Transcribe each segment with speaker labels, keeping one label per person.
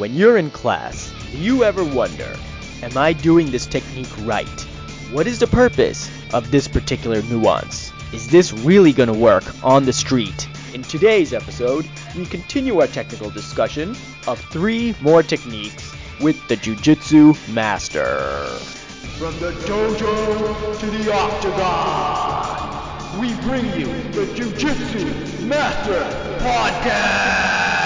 Speaker 1: When you're in class, do you ever wonder, am I doing this technique right? What is the purpose of this particular nuance? Is this really going to work on the street? In today's episode, we continue our technical discussion of three more techniques with the Jiu-Jitsu Master.
Speaker 2: From the dojo to the octagon, we bring you the Jiu-Jitsu Master Podcast.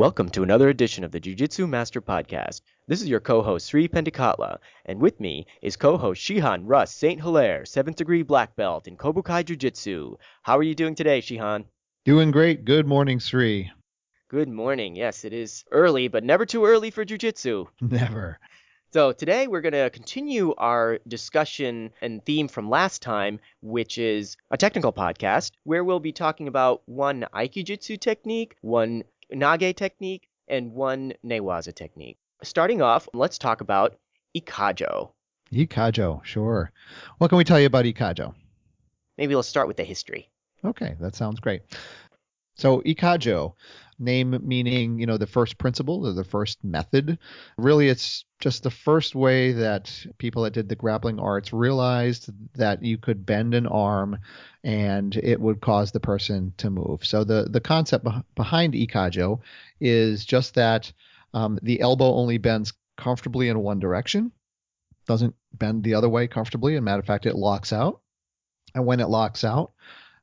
Speaker 1: Welcome to another edition of the Jiu-Jitsu Master Podcast. This is your co-host Sri Pendikatla, and with me is co-host Shihan Russ St. Hilaire, 7th degree black belt in Kobukai Jiu-Jitsu. How are you doing today, Shihan?
Speaker 3: Doing great. Good morning, Sri.
Speaker 1: Good morning. Yes, it is early, but never too early for Jiu-Jitsu.
Speaker 3: Never.
Speaker 1: So today we're going to continue our discussion and theme from last time, which is a technical podcast where we'll be talking about one Aikijitsu technique, one Nage technique, and one Newaza technique. Starting off, let's talk about Ikajo.
Speaker 3: Ikajo, sure. What can we tell you about Ikajo?
Speaker 1: Maybe let's start with the history.
Speaker 3: Okay, that sounds great. So Ikajo, name meaning, you know, the first principle or the first method. Really, it's just the first way that people that did the grappling arts realized that you could bend an arm and it would cause the person to move. So the the concept behind Ikajo is just that um, the elbow only bends comfortably in one direction, doesn't bend the other way comfortably. and matter of fact, it locks out. And when it locks out,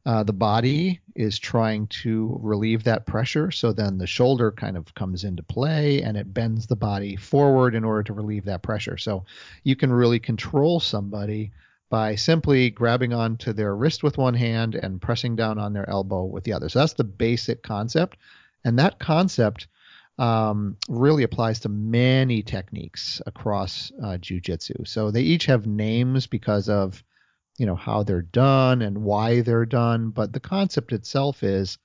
Speaker 3: uh, the body is trying to relieve that pressure. So then the shoulder kind of comes into play and it bends the body forward in order to relieve that pressure. So you can really control somebody by simply grabbing onto their wrist with one hand and pressing down on their elbow with the other. So that's the basic concept. And that concept um, really applies to many techniques across uh, jujitsu. So they each have names because of you know how they're done and why they're done but the concept itself is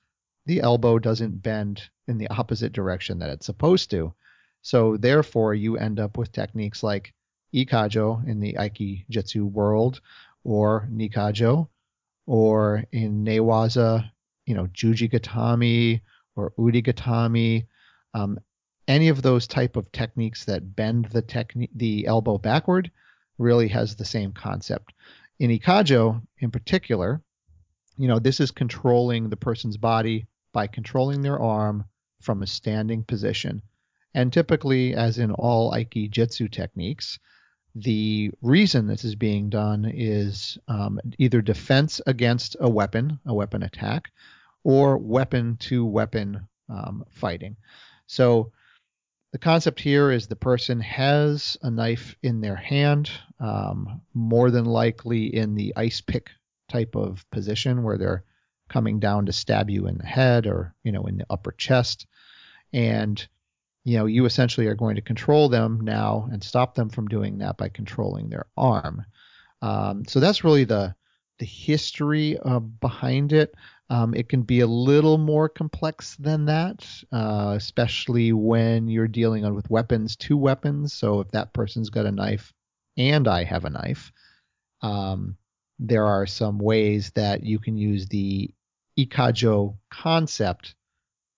Speaker 3: the elbow doesn't bend in the opposite direction that it's supposed to. So therefore you end up with techniques like ikajo in the aikijitsu world or nikajo or in newaza you know jujigatame or udegatame um, any of those type of techniques that bend the technique the elbow backward really has the same concept in Ikajo, in particular, you know, this is controlling the person's body by controlling their arm from a standing position. And typically, as in all Aikijitsu techniques, the reason this is being done is um, either defense against a weapon, a weapon attack, or weapon to weapon um, fighting. So the concept here is the person has a knife in their hand, um, more than likely in the ice pick type of position where they're coming down to stab you in the head or you know in the upper chest, and you know you essentially are going to control them now and stop them from doing that by controlling their arm. Um, so that's really the the history uh, behind it. Um, it can be a little more complex than that, uh, especially when you're dealing with weapons, two weapons. So if that person's got a knife and I have a knife, um, there are some ways that you can use the ikajo concept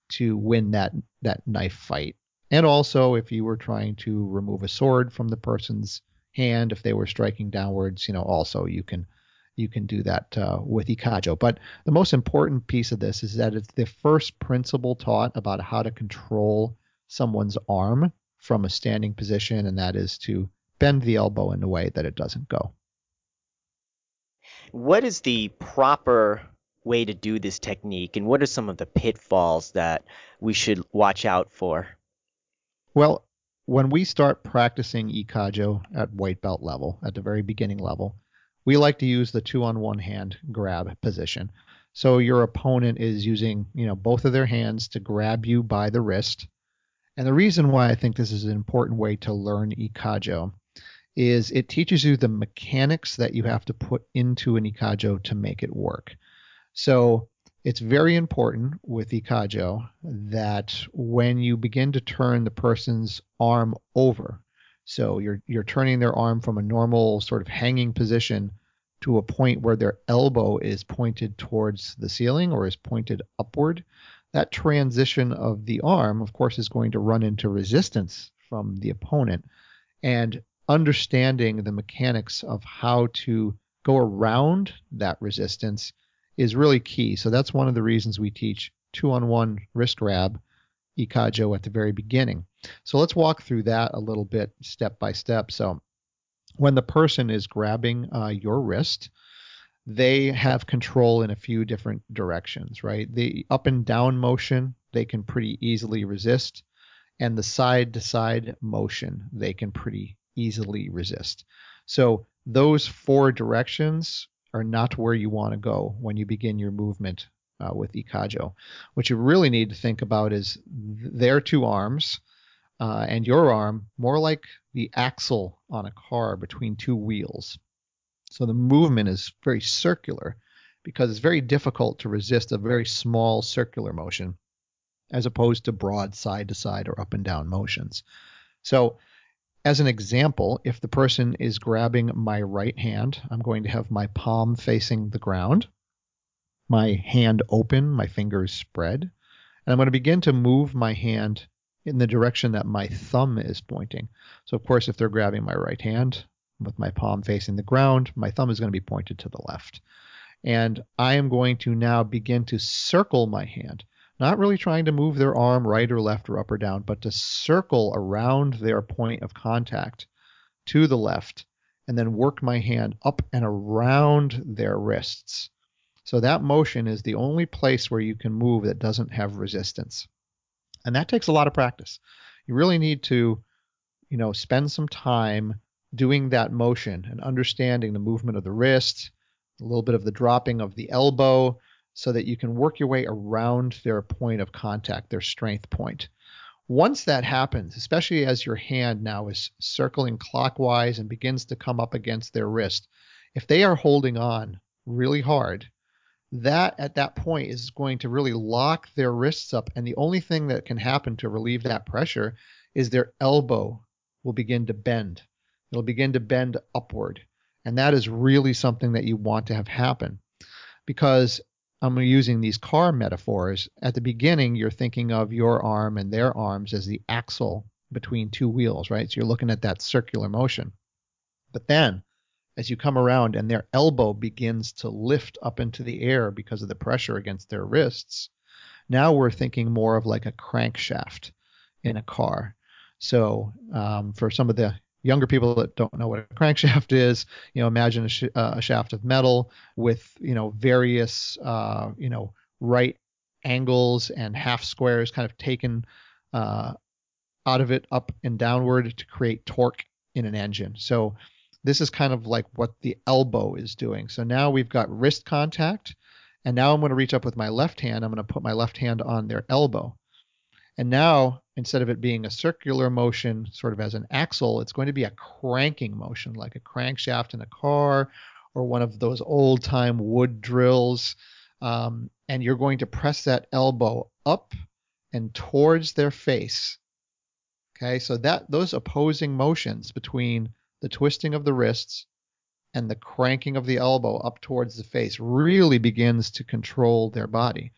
Speaker 3: to win that that knife fight. And also, if you were trying to remove a sword from the person's hand, if they were striking downwards, you know, also you can you can do that uh, with Ikajo. But the most important piece of this is that it's the first principle taught about how to control someone's arm from a standing position, and that is to bend the elbow in a way that it doesn't go.
Speaker 1: What is the proper way to do this technique, and what are some of the pitfalls that we should watch out for?
Speaker 3: Well, when we start practicing Ikajo at white belt level, at the very beginning level, we like to use the two on one hand grab position. So your opponent is using, you know, both of their hands to grab you by the wrist. And the reason why I think this is an important way to learn Ikajo is it teaches you the mechanics that you have to put into an Ikajo to make it work. So it's very important with Ikajo that when you begin to turn the person's arm over, so you're you're turning their arm from a normal sort of hanging position to a point where their elbow is pointed towards the ceiling or is pointed upward. that transition of the arm, of course, is going to run into resistance from the opponent. And understanding the mechanics of how to go around that resistance is really key. So that's one of the reasons we teach two on one wrist grab Ikajo at the very beginning. So let's walk through that a little bit step by step. So when the person is grabbing uh, your wrist, they have control in a few different directions, right? The up and down motion, they can pretty easily resist, and the side to side motion, they can pretty easily resist. So those four directions are not where you want to go when you begin your movement uh, with Ikajo. What you really need to think about is their two arms uh, and your arm more like the axle on a car between two wheels. So the movement is very circular because it's very difficult to resist a very small circular motion as opposed to broad side to side or up and down motions. So as an example, if the person is grabbing my right hand, I'm going to have my palm facing the ground, my hand open, my fingers spread, and I'm going to begin to move my hand in the direction that my thumb is pointing. So, of course, if they're grabbing my right hand with my palm facing the ground, my thumb is going to be pointed to the left. And I am going to now begin to circle my hand not really trying to move their arm right or left or up or down, but to circle around their point of contact to the left and then work my hand up and around their wrists. So that motion is the only place where you can move that doesn't have resistance. And that takes a lot of practice. You really need to, you know, spend some time doing that motion and understanding the movement of the wrist, a little bit of the dropping of the elbow, so that you can work your way around their point of contact, their strength point. Once that happens, especially as your hand now is circling clockwise and begins to come up against their wrist, if they are holding on really hard, that at that point is going to really lock their wrists up. And the only thing that can happen to relieve that pressure is their elbow will begin to bend. It'll begin to bend upward. And that is really something that you want to have happen because I'm using these car metaphors. At the beginning, you're thinking of your arm and their arms as the axle between two wheels, right? So you're looking at that circular motion. But then, as you come around and their elbow begins to lift up into the air because of the pressure against their wrists, now we're thinking more of like a crankshaft in a car. So um, for some of the younger people that don't know what a crankshaft is, you know, imagine a, sh- uh, a shaft of metal with, you know, various, uh, you know, right angles and half squares kind of taken uh, out of it up and downward to create torque in an engine. So this is kind of like what the elbow is doing. So now we've got wrist contact, and now I'm going to reach up with my left hand. I'm going to put my left hand on their elbow. And now, instead of it being a circular motion, sort of as an axle, it's going to be a cranking motion, like a crankshaft in a car or one of those old time wood drills. Um, and you're going to press that elbow up and towards their face. Okay, so that those opposing motions between the twisting of the wrists and the cranking of the elbow up towards the face really begins to control their body.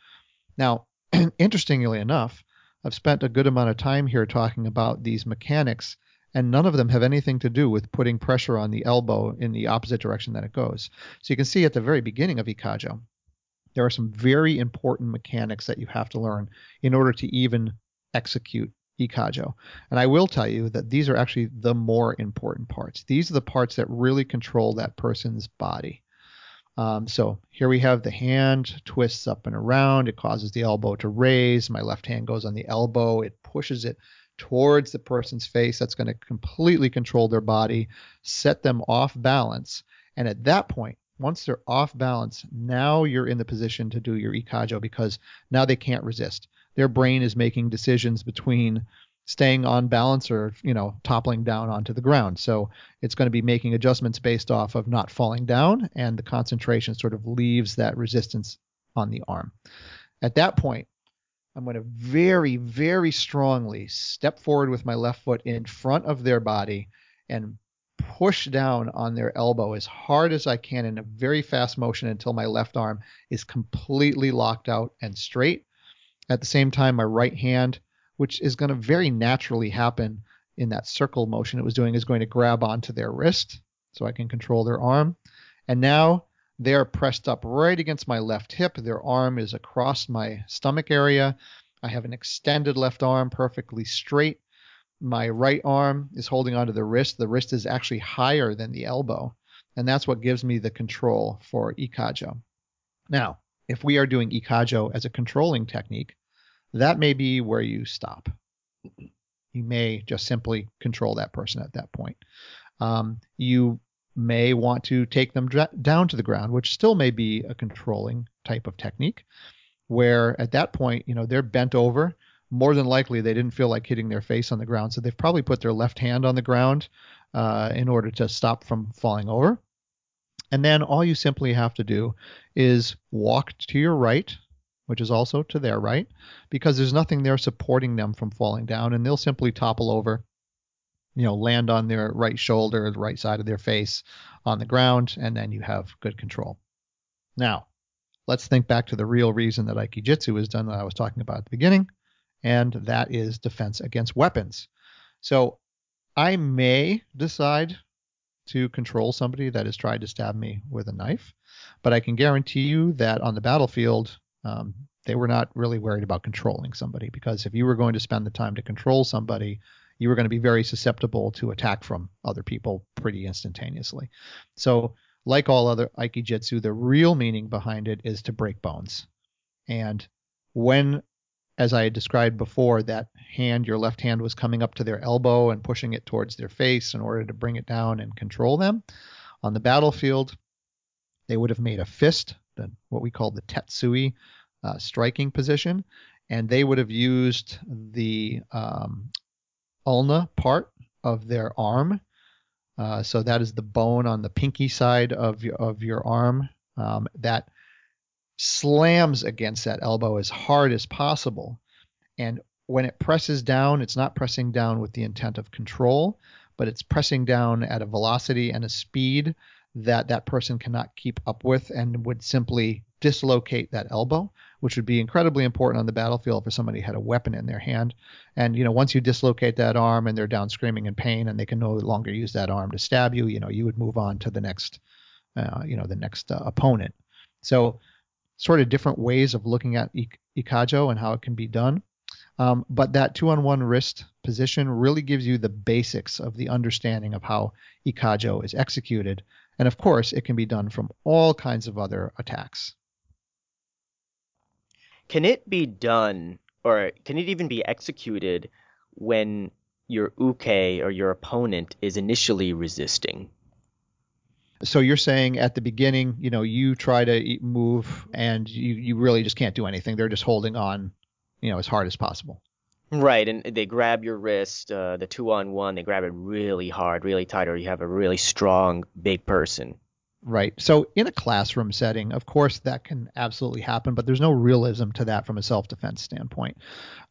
Speaker 3: Now, interestingly enough, I've spent a good amount of time here talking about these mechanics, and none of them have anything to do with putting pressure on the elbow in the opposite direction that it goes. So you can see at the very beginning of Ikajo, there are some very important mechanics that you have to learn in order to even execute Ikajo. And I will tell you that these are actually the more important parts. These are the parts that really control that person's body. Um, so here we have the hand twists up and around. It causes the elbow to raise. My left hand goes on the elbow. It pushes it towards the person's face. That's going to completely control their body, set them off balance. And at that point, once they're off balance, now you're in the position to do your ikajo because now they can't resist. Their brain is making decisions between staying on balance or you know toppling down onto the ground. So it's going to be making adjustments based off of not falling down and the concentration sort of leaves that resistance on the arm. At that point i'm going to very very strongly step forward with my left foot in front of their body and push down on their elbow as hard as i can in a very fast motion until my left arm is completely locked out and straight At the same time, my right hand, which is going to very naturally happen in that circle motion it was doing, is going to grab onto their wrist so I can control their arm. And now they're pressed up right against my left hip. Their arm is across my stomach area. I have an extended left arm perfectly straight. My right arm is holding onto the wrist. The wrist is actually higher than the elbow. And that's what gives me the control for Ikajo. Now, if we are doing Ikajo as a controlling technique, that may be where you stop. You may just simply control that person at that point. Um, you may want to take them down to the ground, which still may be a controlling type of technique, where at that point, you know, they're bent over. More than likely, they didn't feel like hitting their face on the ground, so they've probably put their left hand on the ground uh, in order to stop from falling over. And then all you simply have to do is walk to your right, which is also to their right, because there's nothing there supporting them from falling down, and they'll simply topple over you know, land on their right shoulder, the right side of their face on the ground, and then you have good control. Now, let's think back to the real reason that Aikijitsu is done that I was talking about at the beginning, and that is defense against weapons. So I may decide to control somebody that has tried to stab me with a knife, but I can guarantee you that on the battlefield, um, they were not really worried about controlling somebody because if you were going to spend the time to control somebody, you were going to be very susceptible to attack from other people pretty instantaneously. So, like all other aikijitsu, the real meaning behind it is to break bones. And when, as I described before, that hand, your left hand, was coming up to their elbow and pushing it towards their face in order to bring it down and control them, on the battlefield, they would have made a fist, the, what we call the tetsui uh, striking position, and they would have used the um, ulna part of their arm. Uh, so that is the bone on the pinky side of your, of your arm um, that slams against that elbow as hard as possible. And when it presses down, it's not pressing down with the intent of control, but it's pressing down at a velocity and a speed that that person cannot keep up with and would simply dislocate that elbow, which would be incredibly important on the battlefield for somebody had a weapon in their hand. And you know, once you dislocate that arm and they're down screaming in pain and they can no longer use that arm to stab you, you know, you would move on to the next, uh, you know, the next uh, opponent. So, sort of different ways of looking at ik- ikajo and how it can be done. Um, but that two-on-one wrist position really gives you the basics of the understanding of how ikajo is executed. And of course, it can be done from all kinds of other attacks.
Speaker 1: Can it be done, or can it even be executed when your uke or your opponent is initially resisting?
Speaker 3: So you're saying at the beginning, you know, you try to move and you, you really just can't do anything. They're just holding on, you know, as hard as possible.
Speaker 1: Right, and they grab your wrist, uh, the two on one, they grab it really hard, really tight, or you have a really strong, big person.
Speaker 3: Right. So in a classroom setting, of course, that can absolutely happen, but there's no realism to that from a self-defense standpoint.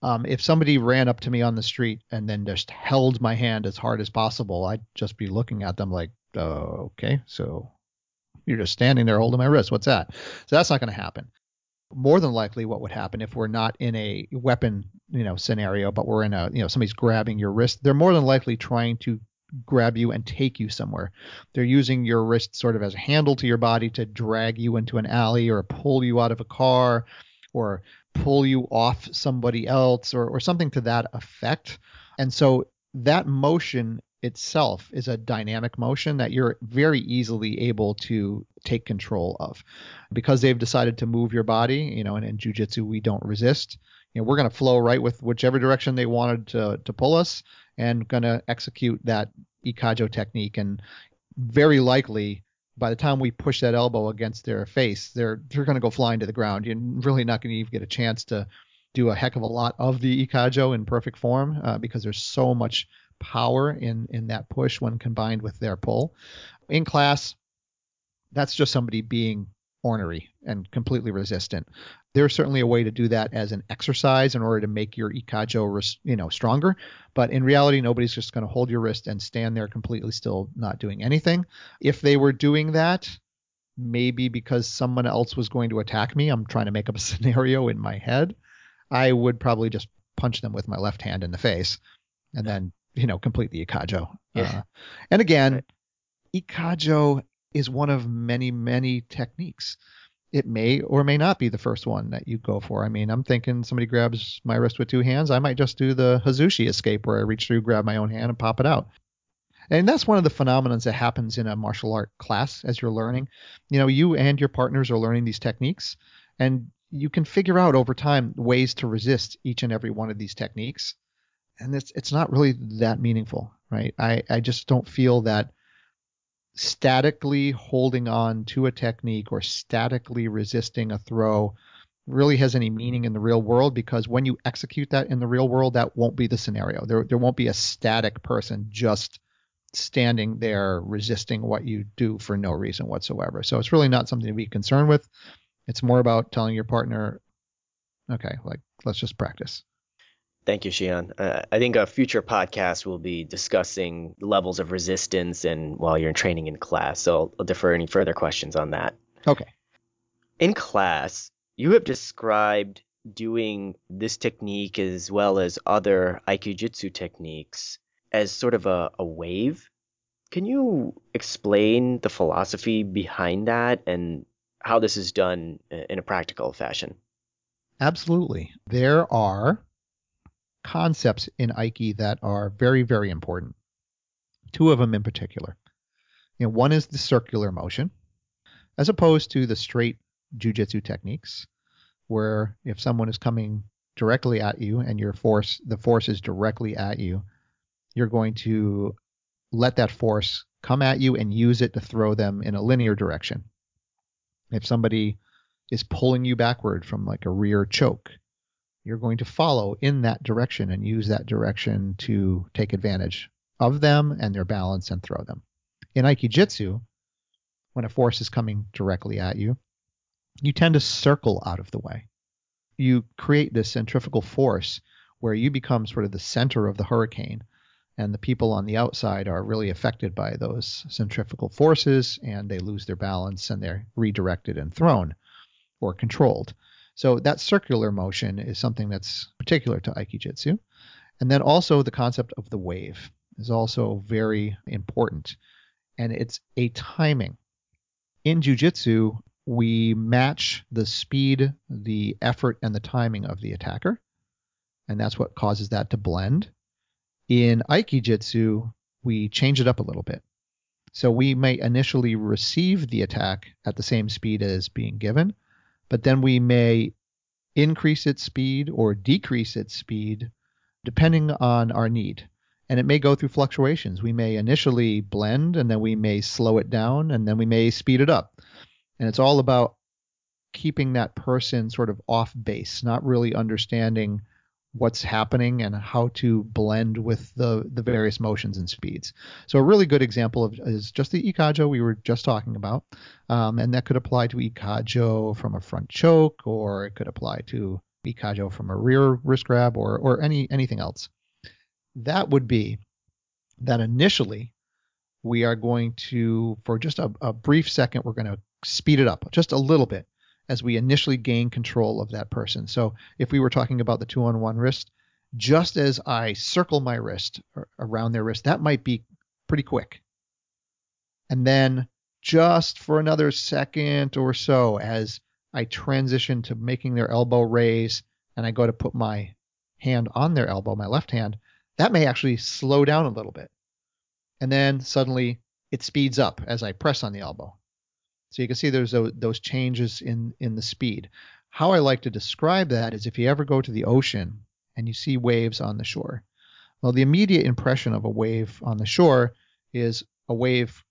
Speaker 3: Um, if somebody ran up to me on the street and then just held my hand as hard as possible, I'd just be looking at them like, oh, okay, so you're just standing there holding my wrist. What's that? So that's not going to happen. More than likely, what would happen if we're not in a weapon, you know, scenario, but we're in a, you know, somebody's grabbing your wrist, they're more than likely trying to grab you and take you somewhere. They're using your wrist sort of as a handle to your body to drag you into an alley or pull you out of a car or pull you off somebody else or, or something to that effect. And so that motion itself is a dynamic motion that you're very easily able to take control of because they've decided to move your body you know and in jiu-jitsu we don't resist you know we're going to flow right with whichever direction they wanted to to pull us and going to execute that ikajo technique. And very likely, by the time we push that elbow against their face, they're they're going to go flying to the ground. You're really not going to even get a chance to do a heck of a lot of the ikajo in perfect form uh, because there's so much power in in that push when combined with their pull. In class, that's just somebody being ornery and completely resistant. There's certainly a way to do that as an exercise in order to make your ikajo, you know, stronger. But in reality, nobody's just going to hold your wrist and stand there completely still, not doing anything. If they were doing that, maybe because someone else was going to attack me, I'm trying to make up a scenario in my head. I would probably just punch them with my left hand in the face and then, you know, complete the Ikajo.
Speaker 1: Yeah.
Speaker 3: Uh, and again,
Speaker 1: Right.
Speaker 3: Ikajo is one of many, many techniques. It may or may not be the first one that you go for. I mean, I'm thinking somebody grabs my wrist with two hands. I might just do the Hazushi escape where I reach through, grab my own hand, and pop it out. And that's one of the phenomenons that happens in a martial art class as you're learning. You know, you and your partners are learning these techniques, and you can figure out over time ways to resist each and every one of these techniques. And it's it's not really that meaningful, right? I, I just don't feel that statically holding on to a technique or statically resisting a throw really has any meaning in the real world because when you execute that in the real world, that won't be the scenario. There, there won't be a static person just standing there resisting what you do for no reason whatsoever. So it's really not something to be concerned with. It's more about telling your partner, okay, like let's just practice.
Speaker 1: Thank you, Shihan. Uh, I think a future podcast will be discussing levels of resistance and while you're in training in class. So I'll, defer any further questions on that.
Speaker 3: Okay.
Speaker 1: In class, you have described doing this technique as well as other aikijutsu techniques as sort of a, a wave. Can you explain the philosophy behind that and how this is done in a practical fashion?
Speaker 3: Absolutely. There are concepts in Aiki that are very, very important. Two of them in particular. You know, one is the circular motion, as opposed to the straight jujitsu techniques, where if someone is coming directly at you and your force, the force is directly at you, you're going to let that force come at you and use it to throw them in a linear direction. If somebody is pulling you backward from like a rear choke, you're going to follow in that direction and use that direction to take advantage of them and their balance and throw them. In Aikijitsu, when a force is coming directly at you, you tend to circle out of the way. You create this centrifugal force where you become sort of the center of the hurricane, and the people on the outside are really affected by those centrifugal forces and they lose their balance and they're redirected and thrown or controlled. So that circular motion is something that's particular to Aikijitsu. And then also the concept of the wave is also very important. And it's a timing. In Jiu-Jitsu, we match the speed, the effort, and the timing of the attacker. And that's what causes that to blend. In Aikijitsu, we change it up a little bit. So we may initially receive the attack at the same speed as being given, but then we may increase its speed or decrease its speed depending on our need. And it may go through fluctuations. We may initially blend and then we may slow it down and then we may speed it up. And it's all about keeping that person sort of off base, not really understanding what's happening and how to blend with the the various motions and speeds. So a really good example of is just the ikajo we were just talking about, um, and that could apply to ikajo from a front choke, or it could apply to ikajo from a rear wrist grab, or or any anything else. That would be that initially we are going to for just a, a brief second we're going to speed it up just a little bit as we initially gain control of that person. So if we were talking about the two on one wrist, just as I circle my wrist around their wrist, that might be pretty quick. And then just for another second or so, as I transition to making their elbow raise and I go to put my hand on their elbow, my left hand, that may actually slow down a little bit. And then suddenly it speeds up as I press on the elbow. So you can see there's those, those changes in, in the speed. How I like to describe that is if you ever go to the ocean and you see waves on the shore. Well, the immediate impression of a wave on the shore is a wave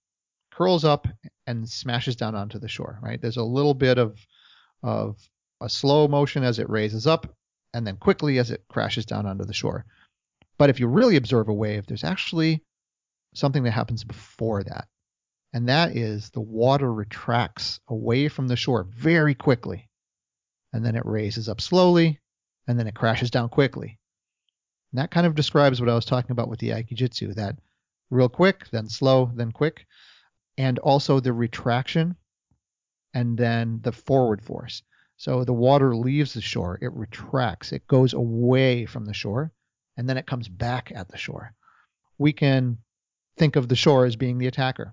Speaker 3: curls up and smashes down onto the shore, right? There's a little bit of, of a slow motion as it raises up and then quickly as it crashes down onto the shore. But if you really observe a wave, there's actually something that happens before that and that is the water retracts away from the shore very quickly, and then it raises up slowly, and then it crashes down quickly. And that kind of describes what I was talking about with the Aikijitsu that real quick, then slow, then quick, and also the retraction and then the forward force. So the water leaves the shore, it retracts, it goes away from the shore, and then it comes back at the shore. We can think of the shore as being the attacker.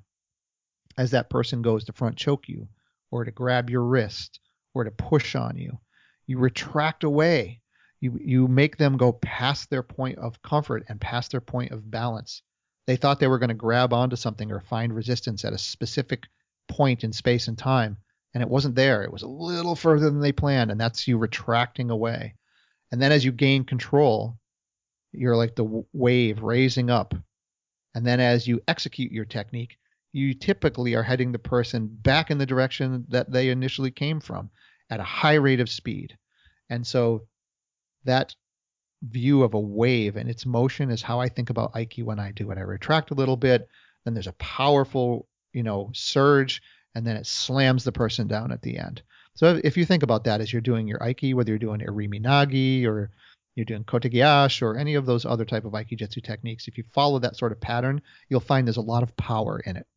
Speaker 3: As that person goes to front choke you, or to grab your wrist, or to push on you, you retract away. You, you make them go past their point of comfort and past their point of balance. They thought they were going to grab onto something or find resistance at a specific point in space and time, and it wasn't there. It was a little further than they planned, and that's you retracting away. And then as you gain control, you're like the wave raising up. And then as you execute your technique, you typically are heading the person back in the direction that they initially came from at a high rate of speed. And so that view of a wave and its motion is how I think about Aiki when I do it. I retract a little bit, then there's a powerful, you know, surge, and then it slams the person down at the end. So if you think about that as you're doing your Aiki, whether you're doing Irimi Nage or you're doing Kotegaeshi or any of those other type of Aikijutsu techniques, if you follow that sort of pattern, you'll find there's a lot of power in it.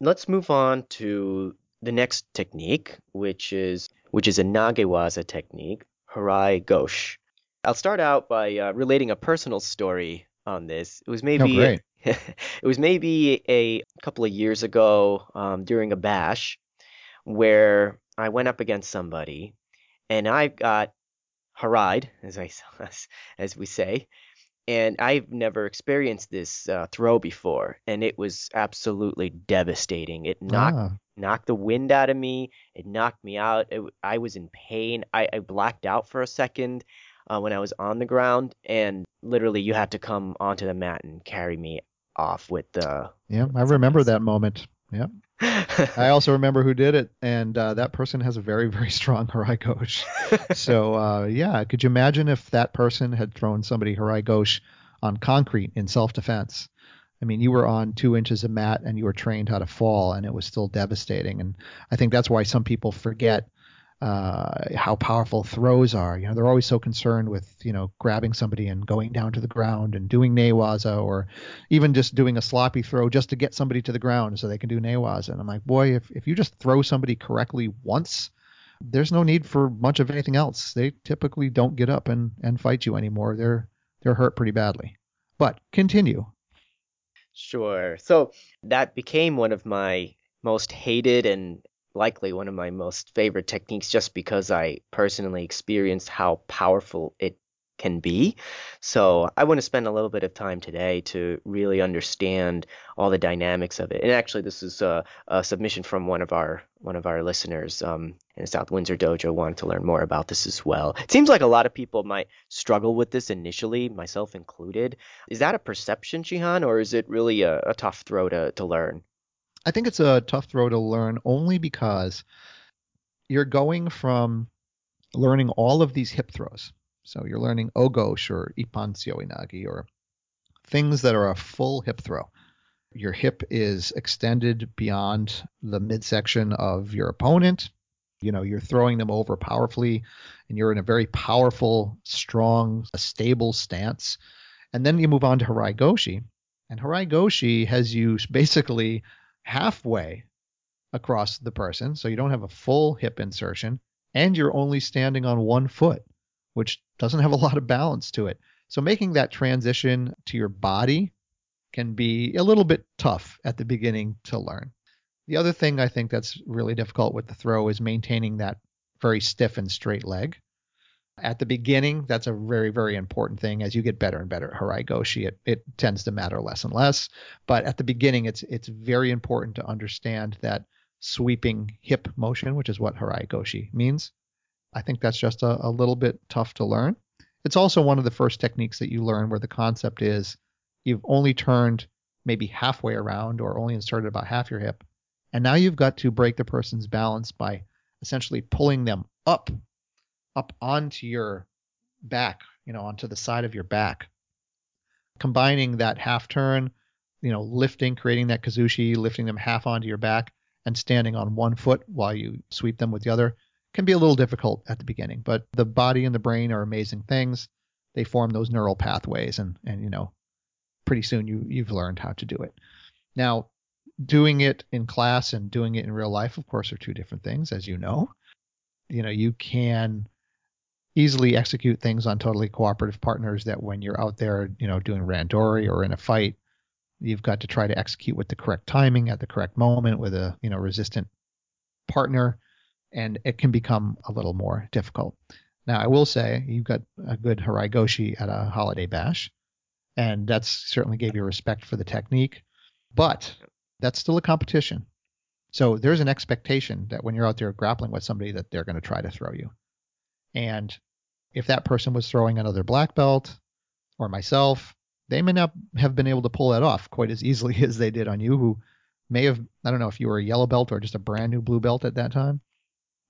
Speaker 1: Let's move on to the next technique, which is which is a Nagewaza technique, Harai Goshi. I'll start out by uh, relating a personal story on this. It was maybe
Speaker 3: oh,
Speaker 1: it was maybe a couple of years ago um, during a bash where I went up against somebody and I got haraied, as I as we say, and I've never experienced this uh, throw before, and it was absolutely devastating. It knocked ah. knocked the wind out of me. It knocked me out. It, I was in pain. I, I blacked out for a second uh, when I was on the ground, and literally you had to come onto the mat and carry me off with the.
Speaker 3: Yeah, I remember that moment. Yeah. I also remember who did it, and uh, that person has a very, very strong Harai Goshi. so, uh, yeah, could you imagine if that person had thrown somebody Harai Goshi on concrete in self defense? I mean, you were on two inches of mat and you were trained how to fall, and it was still devastating. And I think that's why some people forget uh, how powerful throws are. You know, they're always so concerned with you know grabbing somebody and going down to the ground and doing newaza, or even just doing a sloppy throw just to get somebody to the ground so they can do newaza. And I'm like, boy, if if you just throw somebody correctly once, there's no need for much of anything else. They typically don't get up and and fight you anymore. They're they're hurt pretty badly. But continue.
Speaker 1: Sure. So that became one of my most hated and likely one of my most favorite techniques just because I personally experienced how powerful it can be. So I want to spend a little bit of time today to really understand all the dynamics of it. And actually, this is a, a submission from one of our one of our listeners um, in South Windsor Dojo wanted to learn more about this as well. It seems like a lot of people might struggle with this initially, myself included. Is that a perception, Shihan, or is it really a, a tough throw to, to learn?
Speaker 3: I think it's a tough throw to learn only because you're going from learning all of these hip throws. So you're learning ogoshi or ippon seoi nage or things that are a full hip throw. Your hip is extended beyond the midsection of your opponent. You know, you're throwing them over powerfully and you're in a very powerful, strong, stable stance. And then you move on to Harai Goshi. And Harai Goshi has you basically halfway across the person, so you don't have a full hip insertion, and you're only standing on one foot, which doesn't have a lot of balance to it. So making that transition to your body can be a little bit tough at the beginning to learn. The other thing I think that's really difficult with the throw is maintaining that very stiff and straight leg at the beginning, that's a very, very important thing. As you get better and better at Harai Goshi, it, it tends to matter less and less. But at the beginning, it's it's very important to understand that sweeping hip motion, which is what Harai Goshi means. I think that's just a, a little bit tough to learn. It's also one of the first techniques that you learn where the concept is you've only turned maybe halfway around or only inserted about half your hip. And now you've got to break the person's balance by essentially pulling them up up onto your back, you know, onto the side of your back. Combining that half turn, you know, lifting, creating that kazushi, lifting them half onto your back and standing on one foot while you sweep them with the other can be a little difficult at the beginning, but the body and the brain are amazing things. They form those neural pathways and and you know, pretty soon you you've learned how to do it. Now, doing it in class and doing it in real life, of course, are two different things, as you know you know, you can easily execute things on totally cooperative partners that when you're out there, you know, doing randori or in a fight, you've got to try to execute with the correct timing at the correct moment with a, you know, resistant partner and it can become a little more difficult. Now, I will say you've got a good Harai Goshi at a holiday bash, and that's certainly gave you respect for the technique, but that's still a competition. So there's an expectation that when you're out there grappling with somebody that they're going to try to throw you. And if that person was throwing another black belt or myself, they may not have been able to pull that off quite as easily as they did on you, who may have, I don't know if you were a yellow belt or just a brand new blue belt at that time.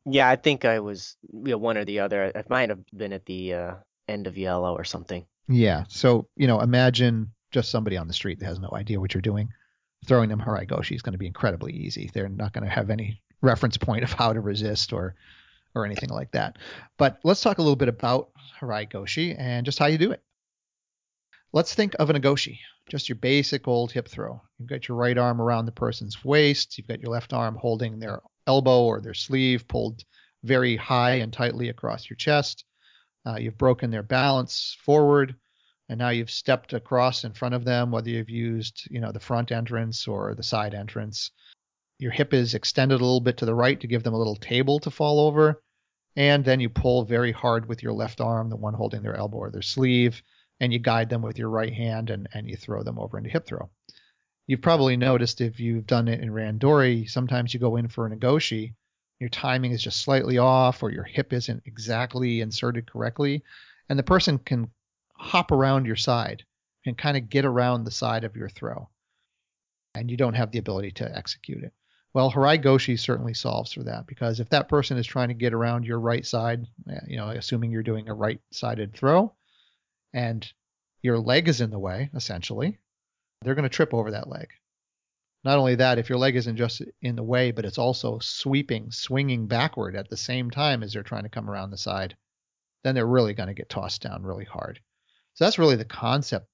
Speaker 1: Yeah, I think I was you know, one or the other. I might have been at the uh, end of yellow or something.
Speaker 3: Yeah. So, you know, imagine just somebody on the street that has no idea what you're doing. Throwing them Harai Goshi is going to be incredibly easy. They're not going to have any reference point of how to resist or or anything like that. But let's talk a little bit about Harai Goshi and just how you do it. Let's think of an Ogoshi, just your basic old hip throw. You've got your right arm around the person's waist, you've got your left arm holding their elbow or their sleeve pulled very high and tightly across your chest. Uh, you've broken their balance forward, and now you've stepped across in front of them, whether you've used, you know, the front entrance or the side entrance. Your hip is extended a little bit to the right to give them a little table to fall over, and then you pull very hard with your left arm, the one holding their elbow or their sleeve, and you guide them with your right hand and, and you throw them over into hip throw. You've probably noticed if you've done it in Randori, sometimes you go in for a Ogoshi, your timing is just slightly off or your hip isn't exactly inserted correctly, and the person can hop around your side, and kind of get around the side of your throw, and you don't have the ability to execute it. Well, Harai Goshi certainly solves for that because if that person is trying to get around your right side, eh, you know, assuming you're doing a right-sided throw, and your leg is in the way, essentially, they're going to trip over that leg. Not only that, if your leg isn't just in the way, but it's also sweeping, swinging backward at the same time as they're trying to come around the side, then they're really going to get tossed down really hard. So that's really the concept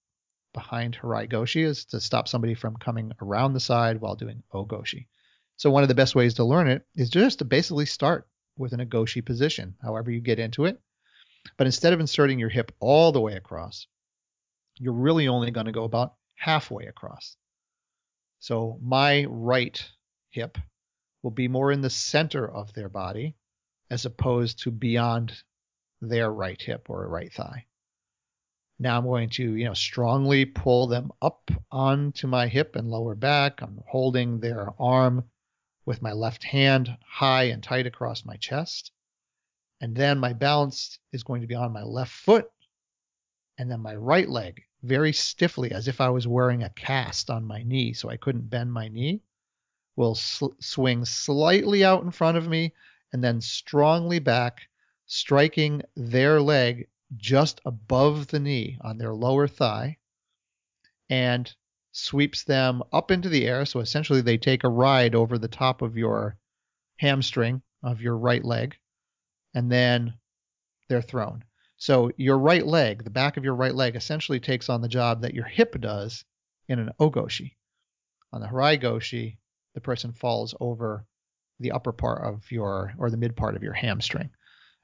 Speaker 3: behind Harai Goshi is to stop somebody from coming around the side while doing Ogoshi. So one of the best ways to learn it is just to basically start with an Ogoshi position, however you get into it. But instead of inserting your hip all the way across, you're really only going to go about halfway across. So my right hip will be more in the center of their body as opposed to beyond their right hip or right thigh. Now I'm going to, you know, strongly pull them up onto my hip and lower back. I'm holding their arm with my left hand high and tight across my chest. And then my balance is going to be on my left foot and then my right leg very stiffly as if I was wearing a cast on my knee so I couldn't bend my knee will sl- swing slightly out in front of me and then strongly back striking their leg just above the knee on their lower thigh and sweeps them up into the air. So essentially they take a ride over the top of your hamstring of your right leg and then they're thrown. So your right leg, the back of your right leg, essentially takes on the job that your hip does in an ogoshi. On the harai goshi, the person falls over the upper part of your or the mid part of your hamstring,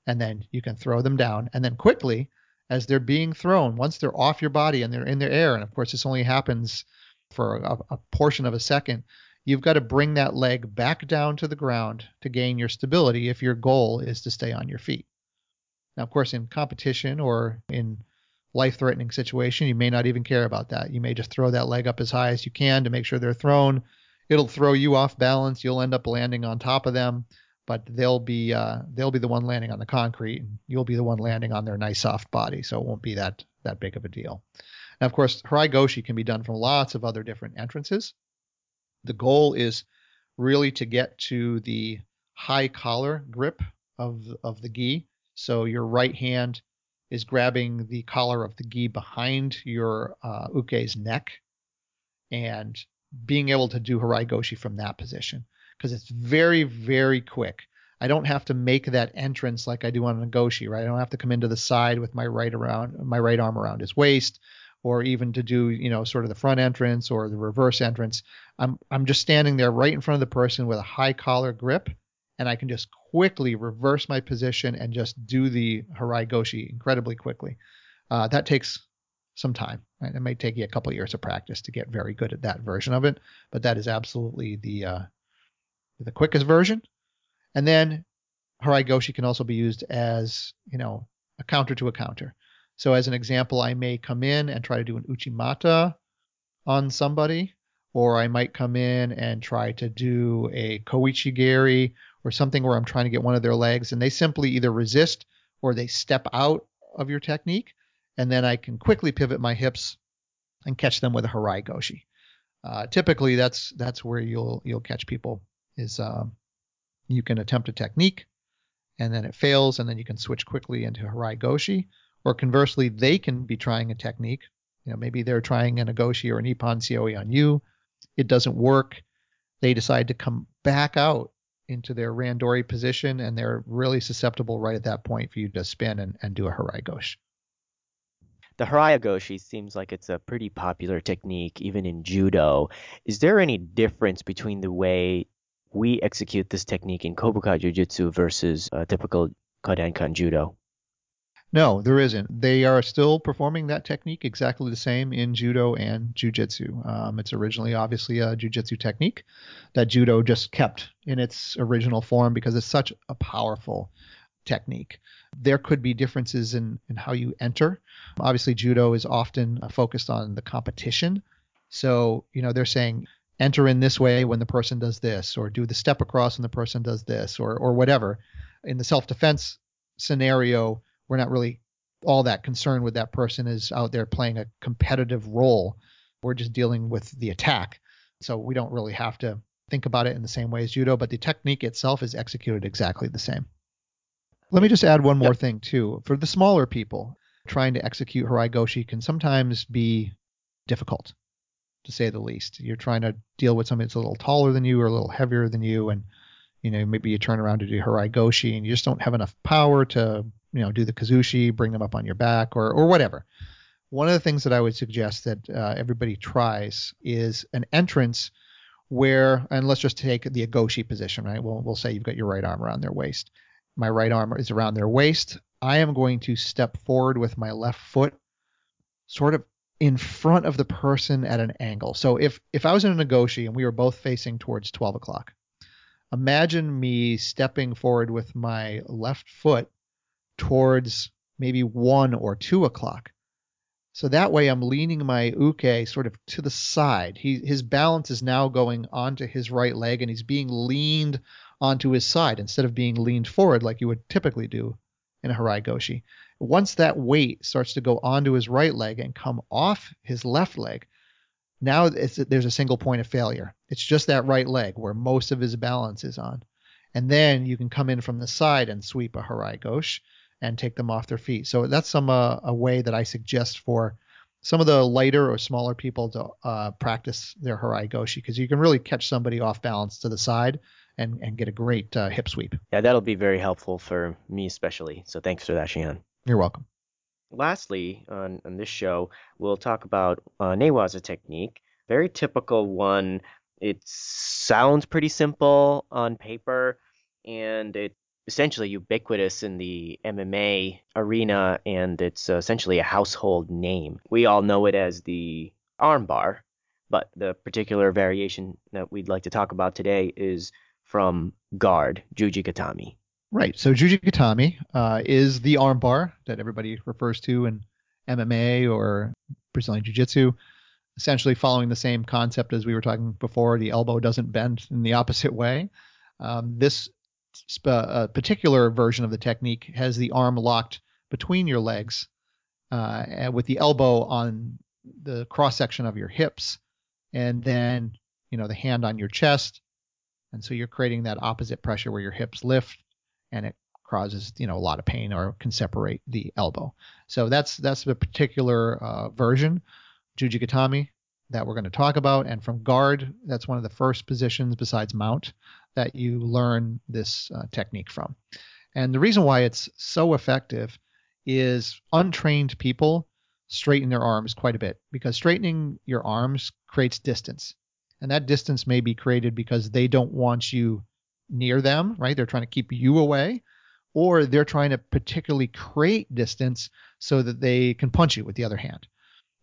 Speaker 3: and then you can throw them down, and then quickly as they're being thrown, once they're off your body and they're in the air, and of course this only happens for a, a portion of a second, you've got to bring that leg back down to the ground to gain your stability if your goal is to stay on your feet. Now, of course, in competition or in life-threatening situation, you may not even care about that. You may just throw that leg up as high as you can to make sure they're thrown. It'll throw you off balance. You'll end up landing on top of them, but they'll be uh, they'll be the one landing on the concrete, and you'll be the one landing on their nice soft body. So it won't be that that big of a deal. Now, of course, Harai Goshi can be done from lots of other different entrances. The goal is really to get to the high collar grip of of the gi so your right hand is grabbing the collar of the gi behind your uh, uke's neck and being able to do harai goshi from that position because it's very, very quick. I don't have to make that entrance like I do on a goshi, right? I don't have to come into the side with my right around my right arm around his waist or even to do, you know, sort of the front entrance or the reverse entrance. I'm I'm just standing there right in front of the person with a high collar grip and I can just quickly reverse my position and just do the Harai Goshi incredibly quickly. Uh, that takes some time. Right? It may take you a couple of years of practice to get very good at that version of it, but that is absolutely the uh, the quickest version. And then Harai Goshi can also be used as you know a counter to a counter. So as an example, I may come in and try to do an uchimata on somebody, or I might come in and try to do a kouchigari or something where I'm trying to get one of their legs, and they simply either resist or they step out of your technique, and then I can quickly pivot my hips and catch them with a harai goshi. Uh, typically, that's that's where you'll you'll catch people is um, you can attempt a technique, and then it fails, and then you can switch quickly into harai goshi, or conversely, they can be trying a technique. You know, maybe they're trying a Ogoshi or an ippon seoi on you. It doesn't work. They decide to come back out into their randori position, and they're really susceptible right at that point for you to spin and, and do a harai goshi.
Speaker 1: The harai goshi seems like it's a pretty popular technique even in judo. Is there any difference between the way we execute this technique in Kobuka Jiu-Jitsu versus uh, typical Kodokan Judo?
Speaker 3: No, there isn't. They are still performing that technique exactly the same in judo and jujitsu. Um, it's originally obviously a jujitsu technique that judo just kept in its original form because it's such a powerful technique. There could be differences in, in how you enter. Obviously, judo is often focused on the competition. So, you know, they're saying enter in this way when the person does this, or do the step across when the person does this, or, or whatever. In the self defense scenario, we're not really all that concerned with that person is out there playing a competitive role. We're just dealing with the attack. So we don't really have to think about it in the same way as judo, but the technique itself is executed exactly the same. Let me just add one more yep. thing too. For the smaller people, trying to execute Harai Goshi can sometimes be difficult, to say the least. You're trying to deal with somebody that's a little taller than you or a little heavier than you, and you know maybe you turn around to do Harai Goshi and you just don't have enough power to you know do the kazushi, bring them up on your back, or or whatever. One of the things that I would suggest that uh, everybody tries is an entrance where, and let's just take the Ogoshi position, right? We'll we'll say you've got your right arm around their waist. My right arm is around their waist. I am going to step forward with my left foot, sort of in front of the person at an angle. So if if I was in a Ogoshi and we were both facing towards 12 o'clock, imagine me stepping forward with my left foot towards maybe one or two o'clock. So that way I'm leaning my uke sort of to the side. He, his balance is now going onto his right leg and he's being leaned onto his side instead of being leaned forward like you would typically do in a harai goshi. Once that weight starts to go onto his right leg and come off his left leg, now there's a single point of failure. It's just that right leg where most of his balance is on. And then you can come in from the side and sweep a harai goshi and take them off their feet. So that's some uh, a way that I suggest for some of the lighter or smaller people to uh, practice their harai goshi because you can really catch somebody off balance to the side and, and get a great uh, hip sweep.
Speaker 1: Yeah, that'll be very helpful for me especially. So thanks for that, Shihan.
Speaker 3: You're welcome.
Speaker 1: Lastly, on, on this show, we'll talk about uh, newaza technique. Very typical one. It sounds pretty simple on paper, and it essentially ubiquitous in the MMA arena, and it's essentially a household name. We all know it as the armbar, but the particular variation that we'd like to talk about today is from guard, Juji Gatame.
Speaker 3: Right. So Juji Gatame uh, is the armbar that everybody refers to in MMA or Brazilian Jiu Jitsu. Essentially following the same concept as we were talking before, the elbow doesn't bend in the opposite way. Um, this a particular version of the technique has the arm locked between your legs uh, with the elbow on the cross section of your hips and then you know the hand on your chest. And so you're creating that opposite pressure where your hips lift and it causes you know a lot of pain or can separate the elbow. So that's that's the particular uh, version juji gatame that we're going to talk about. And from guard that's one of the first positions besides mount that you learn this uh, technique from. And the reason why it's so effective is untrained people straighten their arms quite a bit because straightening your arms creates distance. And that distance may be created because they don't want you near them, right? They're trying to keep you away, or they're trying to particularly create distance so that they can punch you with the other hand.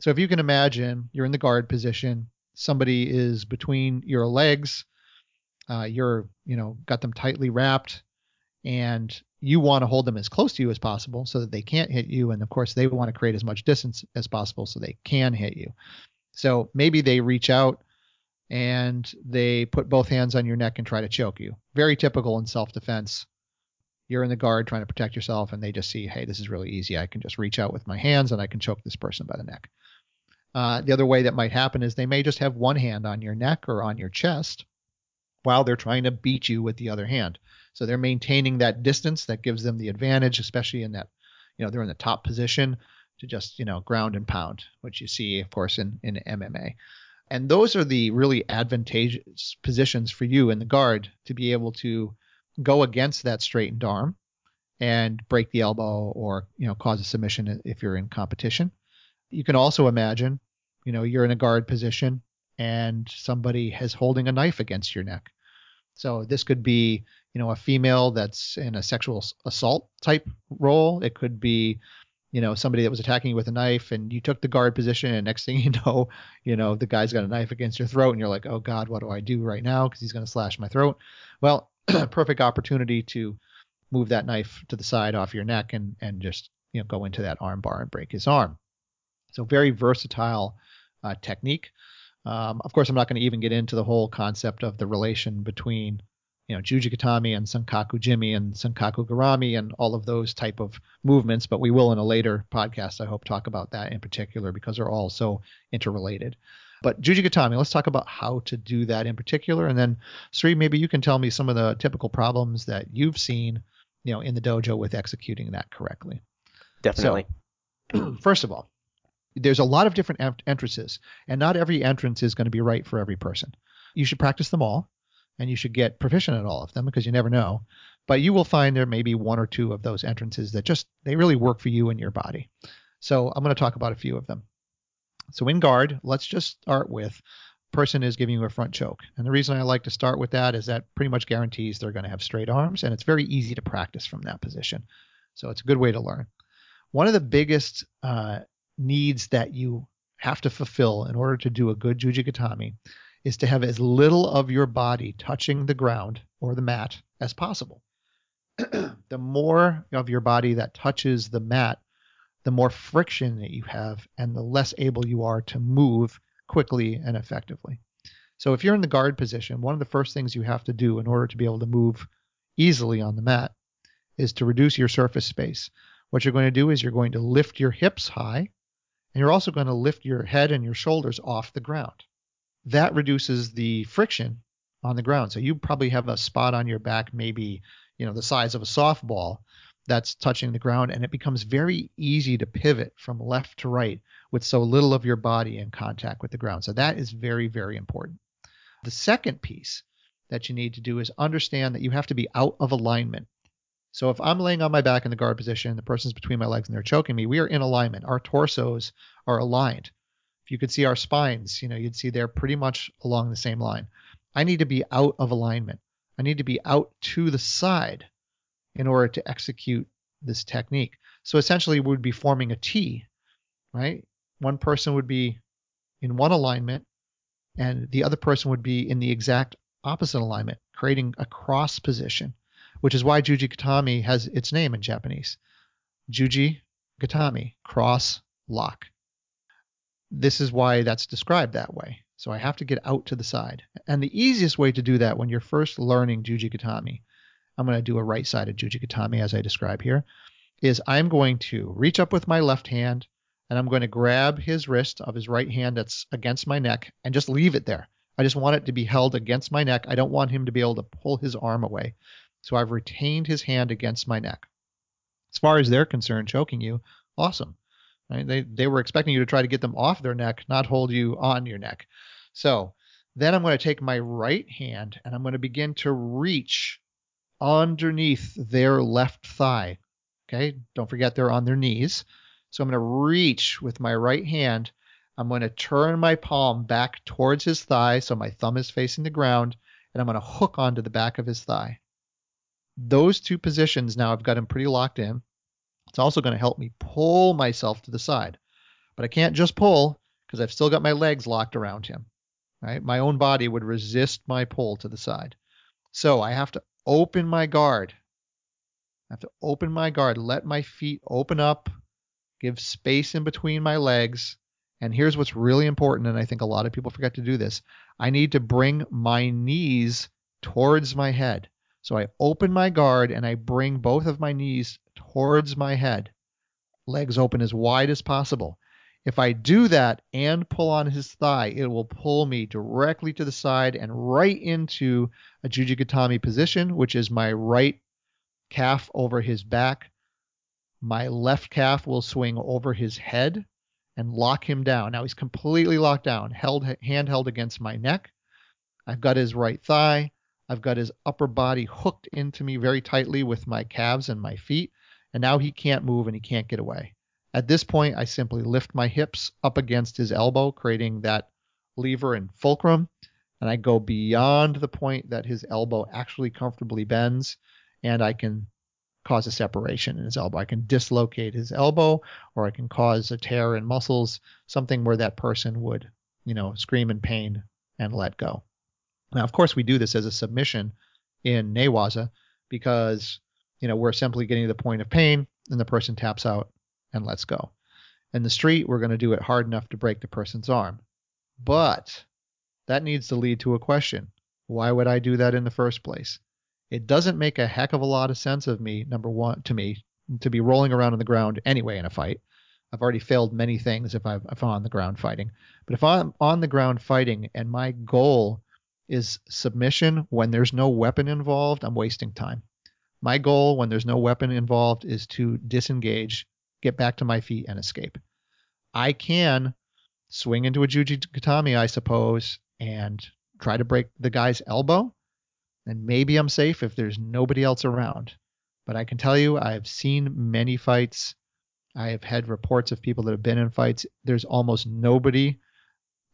Speaker 3: So if you can imagine, you're in the guard position, somebody is between your legs, uh, you're, you know, got them tightly wrapped, and you want to hold them as close to you as possible so that they can't hit you. And of course, they want to create as much distance as possible so they can hit you. So maybe they reach out and they put both hands on your neck and try to choke you. Very typical in self defense. You're in the guard trying to protect yourself, and they just see, hey, this is really easy. I can just reach out with my hands and I can choke this person by the neck. Uh, the other way that might happen is they may just have one hand on your neck or on your chest while they're trying to beat you with the other hand. So they're maintaining that distance that gives them the advantage, especially in that, you know, they're in the top position to just, you know, ground and pound, which you see, of course, in, in MMA. And those are the really advantageous positions for you in the guard to be able to go against that straightened arm and break the elbow or, you know, cause a submission if you're in competition. You can also imagine, you know, you're in a guard position and somebody is holding a knife against your neck. So this could be, you know, a female that's in a sexual assault type role. It could be, you know, somebody that was attacking you with a knife and you took the guard position and next thing you know, you know, the guy's got a knife against your throat and you're like, "Oh god, what do I do right now because he's going to slash my throat?" Well, perfect opportunity to move that knife to the side off your neck and and just, you know, go into that arm bar and break his arm. So very versatile uh, technique. Um, of course, I'm not going to even get into the whole concept of the relation between you know Juji Gatame and Sankaku Jime and Sankaku Garami and all of those type of movements, but we will in a later podcast, I hope, talk about that in particular because they're all so interrelated. But Juji Gatame, let's talk about how to do that in particular, and then Sri, maybe you can tell me some of the typical problems that you've seen, you know, in the dojo with executing that correctly.
Speaker 1: Definitely.
Speaker 3: So, first of all, there's a lot of different ent- entrances, and not every entrance is going to be right for every person. You should practice them all, and you should get proficient at all of them because you never know. But you will find there may be one or two of those entrances that just they really work for you and your body. So I'm going to talk about a few of them. So in guard, let's just start with person is giving you a front choke. And the reason I like to start with that is that pretty much guarantees they're going to have straight arms and it's very easy to practice from that position. So it's a good way to learn. One of the biggest uh, needs that you have to fulfill in order to do a good Juji Gatame is to have as little of your body touching the ground or the mat as possible. the more of your body that touches the mat, the more friction that you have and the less able you are to move quickly and effectively. So if you're in the guard position, one of the first things you have to do in order to be able to move easily on the mat is to reduce your surface space. What you're going to do is you're going to lift your hips high and you're also going to lift your head and your shoulders off the ground. That reduces the friction on the ground. So you probably have a spot on your back, maybe, you know, the size of a softball that's touching the ground, and it becomes very easy to pivot from left to right with so little of your body in contact with the ground. So that is very, very important. The second piece that you need to do is understand that you have to be out of alignment so if I'm laying on my back in the guard position, the person's between my legs and they're choking me, we are in alignment. Our torsos are aligned. If you could see our spines, you know, you'd see they're pretty much along the same line. I need to be out of alignment. I need to be out to the side in order to execute this technique. So essentially, we would be forming a T, right? One person would be in one alignment, and the other person would be in the exact opposite alignment, creating a cross position which is why Juji Gatame has its name in Japanese. Juji Gatame, cross lock. This is why that's described that way. So I have to get out to the side. And the easiest way to do that when you're first learning Juji Gatame, I'm going to do a right sided Juji Gatame as I describe here, is I'm going to reach up with my left hand and I'm going to grab his wrist of his right hand that's against my neck and just leave it there. I just want it to be held against my neck. I don't want him to be able to pull his arm away. So I've retained his hand against my neck. As far as they're concerned, choking you, awesome. Right? They they were expecting you to try to get them off their neck, not hold you on your neck. So then I'm going to take my right hand and I'm going to begin to reach underneath their left thigh. Okay, don't forget they're on their knees. So I'm going to reach with my right hand. I'm going to turn my palm back towards his thigh so my thumb is facing the ground and I'm going to hook onto the back of his thigh. Those two positions now I've got him pretty locked in. It's also going to help me pull myself to the side. But I can't just pull because I've still got my legs locked around him. Right? My own body would resist my pull to the side. So I have to open my guard. I have to open my guard, let my feet open up, give space in between my legs. And here's what's really important, and I think a lot of people forget to do this. I need to bring my knees towards my head. So I open my guard and I bring both of my knees towards my head, legs open as wide as possible. If I do that and pull on his thigh, it will pull me directly to the side and right into a Juji Gatame position, which is my right calf over his back. My left calf will swing over his head and lock him down. Now he's completely locked down, held hand held against my neck. I've got his right thigh. I've got his upper body hooked into me very tightly with my calves and my feet, and now he can't move and he can't get away. At this point, I simply lift my hips up against his elbow, creating that lever and fulcrum, and I go beyond the point that his elbow actually comfortably bends, and I can cause a separation in his elbow. I can dislocate his elbow or I can cause a tear in muscles, something where that person would, you know, scream in pain and let go. Now, of course, we do this as a submission in Newaza because, you know, we're simply getting to the point of pain and the person taps out and lets go. In the street, we're going to do it hard enough to break the person's arm. But that needs to lead to a question. Why would I do that in the first place? it doesn't make a heck of a lot of sense of me, number one, to me, to be rolling around on the ground anyway in a fight. I've already failed many things if, i am on the ground fighting. But if I'm on the ground fighting and my goal is submission when there's no weapon involved, I'm wasting time. My goal when there's no weapon involved is to disengage, get back to my feet, and escape. I can swing into a Juji Gatame, I suppose, and try to break the guy's elbow and maybe I'm safe if there's nobody else around. But I can tell you, I've seen many fights. I have had reports of people that have been in fights. There's almost nobody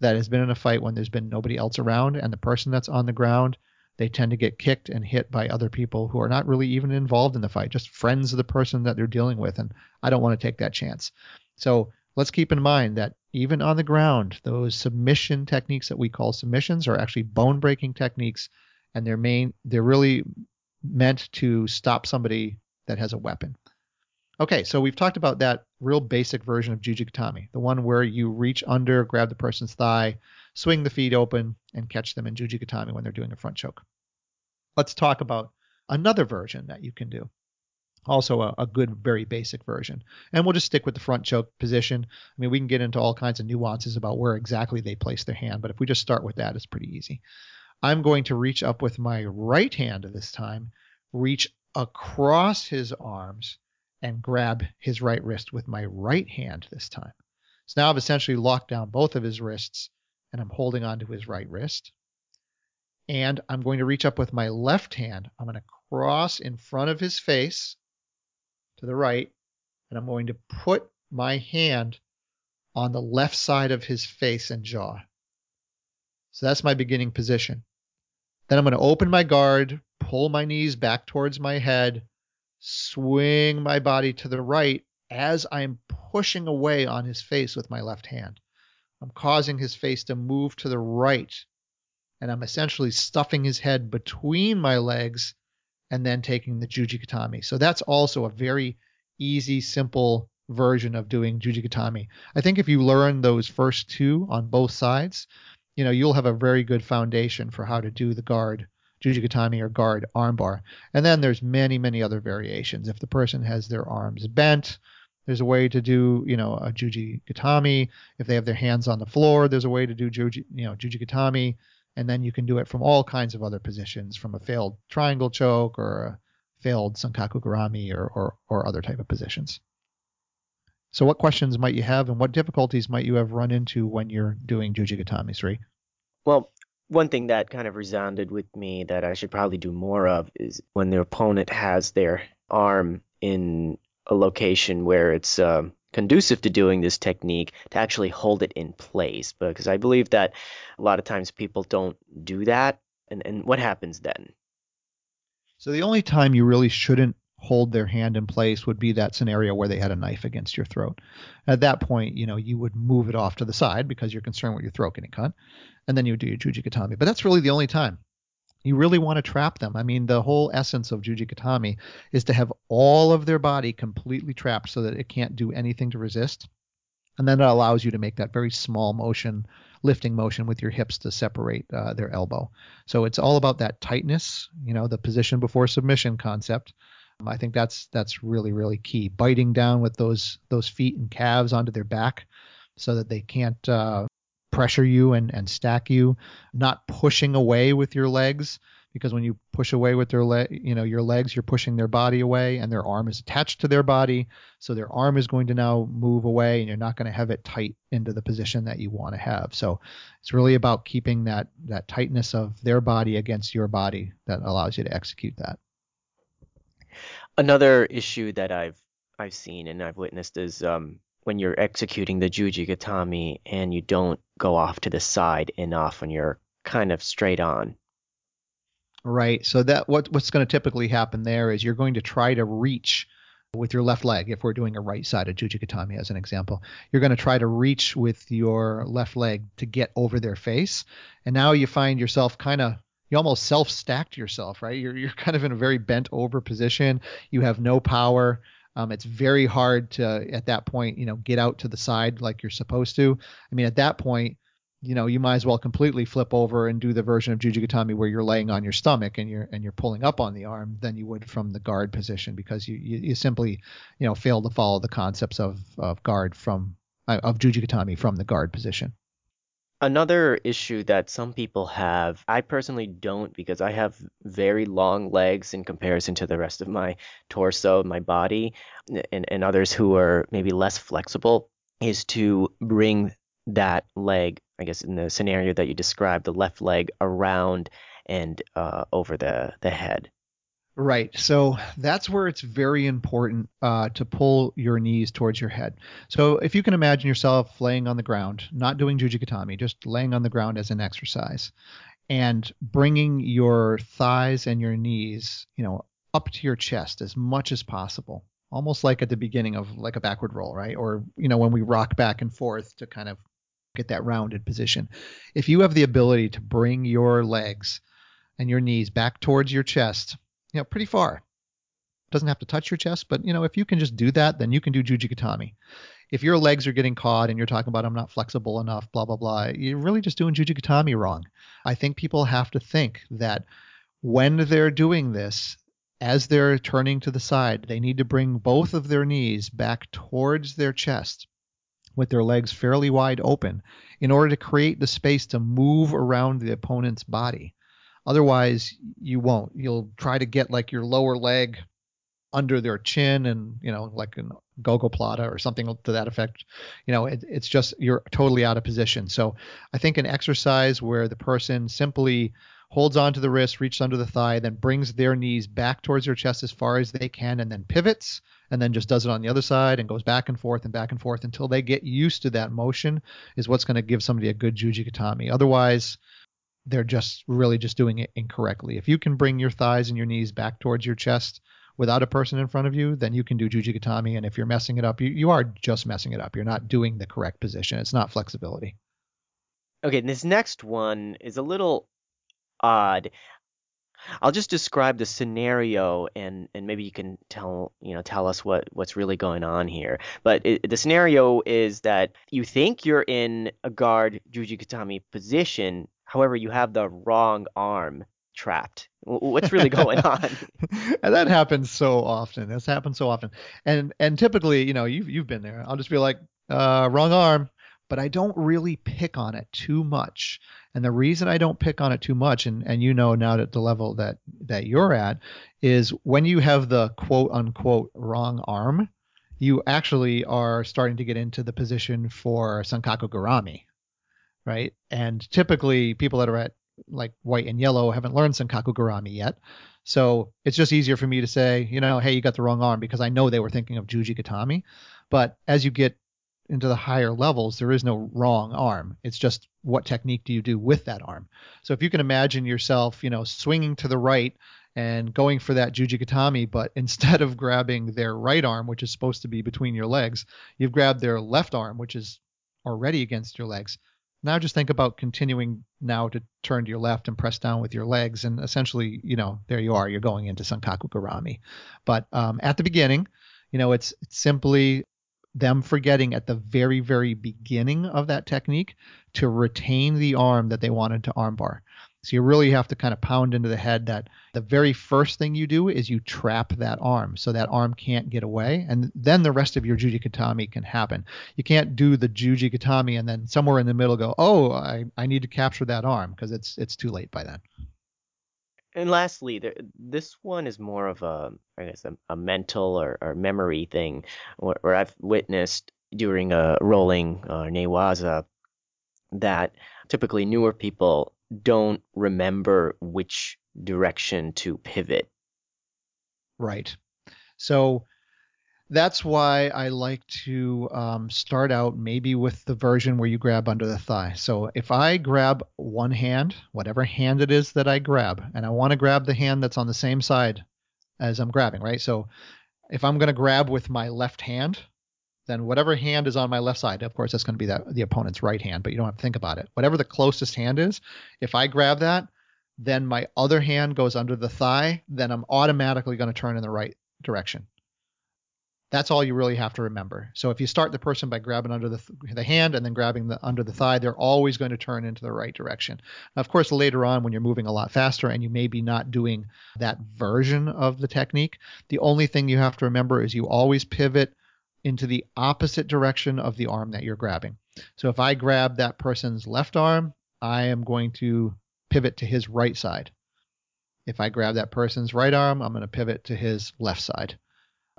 Speaker 3: that has been in a fight when there's been nobody else around, and the person that's on the ground, they tend to get kicked and hit by other people who are not really even involved in the fight, just friends of the person that they're dealing with. And I don't want to take that chance. So let's keep in mind that even on the ground, those submission techniques that we call submissions are actually bone breaking techniques and they're main they're really meant to stop somebody that has a weapon. Okay, so we've talked about that real basic version of Juji Gatame, the one where you reach under, grab the person's thigh, swing the feet open, and catch them in Juji Gatame when they're doing a front choke. Let's talk about another version that you can do. Also, a, a, good, very basic version. And we'll just stick with the front choke position. I mean, we can get into all kinds of nuances about where exactly they place their hand, but if we just start with that, it's pretty easy. I'm going to reach up with my right hand this time, reach across his arms, and grab his right wrist with my right hand this time. So now I've essentially locked down both of his wrists and I'm holding onto his right wrist. And I'm going to reach up with my left hand. I'm going to cross in front of his face to the right, and I'm going to put my hand on the left side of his face and jaw. So that's my beginning position. Then I'm going to open my guard, pull my knees back towards my head, swing my body to the right as I'm pushing away on his face with my left hand. I'm causing his face to move to the right, and I'm essentially stuffing his head between my legs and then taking the Juji Gatame. So that's also a very easy, simple version of doing Juji Gatame. I think if you learn those first two on both sides, you know, you'll have a very good foundation for how to do the guard Juji Gatame or guard armbar. And then there's many, many other variations. If the person has their arms bent, there's a way to do, you know, a Juji Gatame. If they have their hands on the floor, there's a way to do Juji, you know, Juji Gatame. And then you can do it from all kinds of other positions, from a failed triangle choke or a failed Sankaku Garami or, or, or other type of positions. So, what questions might you have, and what difficulties might you have run into when you're doing Juji Gatame, Sri?
Speaker 1: Well, one thing that kind of resounded with me that I should probably do more of is when the opponent has their arm in a location where it's um, conducive to doing this technique to actually hold it in place because I believe that a lot of times people don't do that And and what happens then?
Speaker 3: So the only time you really shouldn't hold their hand in place would be that scenario where they had a knife against your throat. At that point, you know, you would move it off to the side because you're concerned with your throat getting cut, and then you would do your Juji Gatame. But that's really the only time. You really want to trap them. I mean, the whole essence of Juji Gatame is to have all of their body completely trapped so that it can't do anything to resist. And then it allows you to make that very small motion, lifting motion with your hips to separate uh, their elbow. So it's all about that tightness, you know, the position before submission concept. Um, I think that's that's really really key. Biting down with those those feet and calves onto their back, so that they can't uh, pressure you and and stack you. Not pushing away with your legs because when you push away with their leg, you know, your legs, you're pushing their body away, and their arm is attached to their body, so their arm is going to now move away, and you're not going to have it tight into the position that you want to have. So it's really about keeping that that tightness of their body against your body that allows you to execute that.
Speaker 1: Another issue that I've I've seen and I've witnessed is um, when you're executing the Juji Gatame and you don't go off to the side enough when you're kind of straight on.
Speaker 3: Right. So that what what's going to typically happen there is you're going to try to reach with your left leg if we're doing a right-sided Juji Gatame as an example. You're going to try to reach with your left leg to get over their face. And now you find yourself kind of you almost self-stacked yourself, right? You're you're kind of in a very bent over position. You have no power. Um, it's very hard to at that point, you know, get out to the side like you're supposed to. I mean, at that point, you know, you might as well completely flip over and do the version of Juji Gatame where you're laying on your stomach and you're and you're pulling up on the arm than you would from the guard position because you you, you simply, you know, fail to follow the concepts of of guard from uh, of Juji Gatame from the guard position.
Speaker 1: Another issue that some people have, I personally don't because I have very long legs in comparison to the rest of my torso, my body, and, and others who are maybe less flexible, is to bring that leg, I guess in the scenario that you described, the left leg around and uh, over the, the head.
Speaker 3: Right. So that's where it's very important uh, to pull your knees towards your head. So if you can imagine yourself laying on the ground, not doing Juji Gatame, just laying on the ground as an exercise, and bringing your thighs and your knees, you know, up to your chest as much as possible, almost like at the beginning of like a backward roll, right? Or you know when we rock back and forth to kind of get that rounded position. If you have the ability to bring your legs and your knees back towards your chest you know, pretty far. Doesn't have to touch your chest, but you know, if you can just do that, then you can do Juji Gatame. If your legs are getting caught and you're talking about I'm not flexible enough, blah blah blah, you're really just doing Juji Gatame wrong. I think people have to think that when they're doing this, as they're turning to the side, they need to bring both of their knees back towards their chest with their legs fairly wide open in order to create the space to move around the opponent's body. Otherwise, you won't. You'll try to get like your lower leg under their chin and you know like an gogoplata or something to that effect. You know it, it's just you're totally out of position. So i think an exercise where the person simply holds onto the wrist reaches under the thigh then brings their knees back towards their chest as far as they can and then pivots and then just does it on the other side and goes back and forth and back and forth until they get used to that motion is what's going to give somebody a good juji gatame. Otherwise they're just really just doing it incorrectly. If you can bring your thighs and your knees back towards your chest without a person in front of you, then you can do Juji Gatame. And if you're messing it up, you, you are just messing it up. You're not doing the correct position. It's not flexibility.
Speaker 1: Okay, and this next one is a little odd. I'll just describe the scenario and, and maybe you can tell you know tell us what, what's really going on here. But it, the scenario is that you think you're in a guard Juji Gatame position, However, you have the wrong arm trapped. What's really going on?
Speaker 3: and that happens so often. That's happened so often. And and typically, you know, you've you've been there. I'll just be like, uh, wrong arm, but I don't really pick on it too much. And the reason I don't pick on it too much, and, and you know now at the level that that you're at, is when you have the quote unquote wrong arm, you actually are starting to get into the position for Sankaku Garami, right? And typically people that are at like white and yellow haven't learned Sankaku Garami yet. So it's just easier for me to say, you know, hey, you got the wrong arm because I know they were thinking of Juji Gatame. But as you get into the higher levels, there is no wrong arm. It's just what technique do you do with that arm. So if you can imagine yourself, you know, swinging to the right and going for that Juji Gatame, but instead of grabbing their right arm, which is supposed to be between your legs, you've grabbed their left arm, which is already against your legs. Now just think about continuing now to turn to your left and press down with your legs, and essentially, you know, there you are. You're going into Sankaku Garami. But um, at the beginning, you know, it's, it's simply them forgetting at the very, very beginning of that technique to retain the arm that they wanted to armbar. So you really have to kind of pound into the head that the very first thing you do is you trap that arm so that arm can't get away. And then the rest of your Juji Gatame can happen. You can't do the Juji Gatame and then somewhere in the middle go, oh, I, I need to capture that arm because it's it's too late by then.
Speaker 1: And lastly, there, this one is more of a, I guess, a, a mental or, or, memory thing, where, where, I've witnessed during a rolling uh, newaza that typically newer people don't remember which direction to pivot.
Speaker 3: Right. So that's why I like to um, start out maybe with the version where you grab under the thigh. So if I grab one hand, whatever hand it is that I grab, and I want to grab the hand that's on the same side as I'm grabbing, right? So if I'm going to grab with my left hand, then whatever hand is on my left side, of course, that's going to be that, the opponent's right hand, but you don't have to think about it. Whatever the closest hand is, if I grab that, then my other hand goes under the thigh, then I'm automatically going to turn in the right direction. That's all you really have to remember. So if you start the person by grabbing under the, the hand and then grabbing the under the thigh, they're always going to turn into the right direction. Now, of course, later on when you're moving a lot faster and you may be not doing that version of the technique, the only thing you have to remember is you always pivot into the opposite direction of the arm that you're grabbing. So if I grab that person's left arm, I am going to pivot to his right side. If I grab that person's right arm, I'm going to pivot to his left side.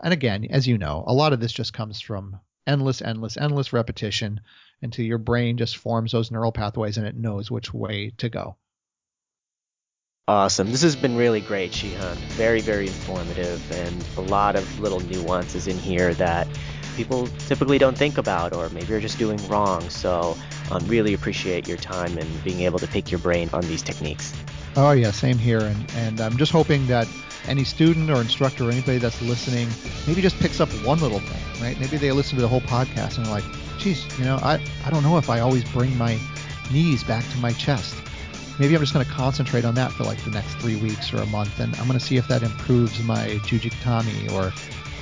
Speaker 3: And again, as you know, a lot of this just comes from endless, endless, endless repetition until your brain just forms those neural pathways and it knows which way to go.
Speaker 1: Awesome. This has been really great, Shihan. Very, very informative and a lot of little nuances in here that people typically don't think about or maybe you're just doing wrong. So um, really appreciate your time and being able to pick your brain on these techniques.
Speaker 3: Oh yeah, same here. And, and I'm just hoping that any student or instructor or anybody that's listening maybe just picks up one little thing, right? Maybe they listen to the whole podcast and are like, geez, you know, I, I don't know if I always bring my knees back to my chest. Maybe I'm just going to concentrate on that for like the next three weeks or a month, and I'm going to see if that improves my juji gatame or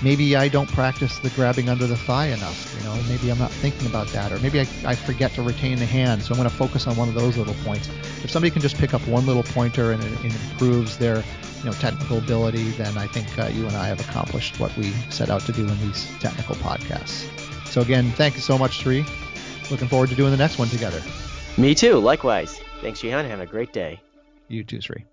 Speaker 3: maybe I don't practice the grabbing under the thigh enough. You know, maybe I'm not thinking about that, or maybe I, I forget to retain the hand. So I'm going to focus on one of those little points. If somebody can just pick up one little pointer and it, it improves their you know technical ability, then I think uh, you and I have accomplished what we set out to do in these technical podcasts. So again, thank you so much, Sri. Looking forward to doing the next one together.
Speaker 1: Me too. Likewise. Thanks, Shihan. Have a great day.
Speaker 3: You too, Sri.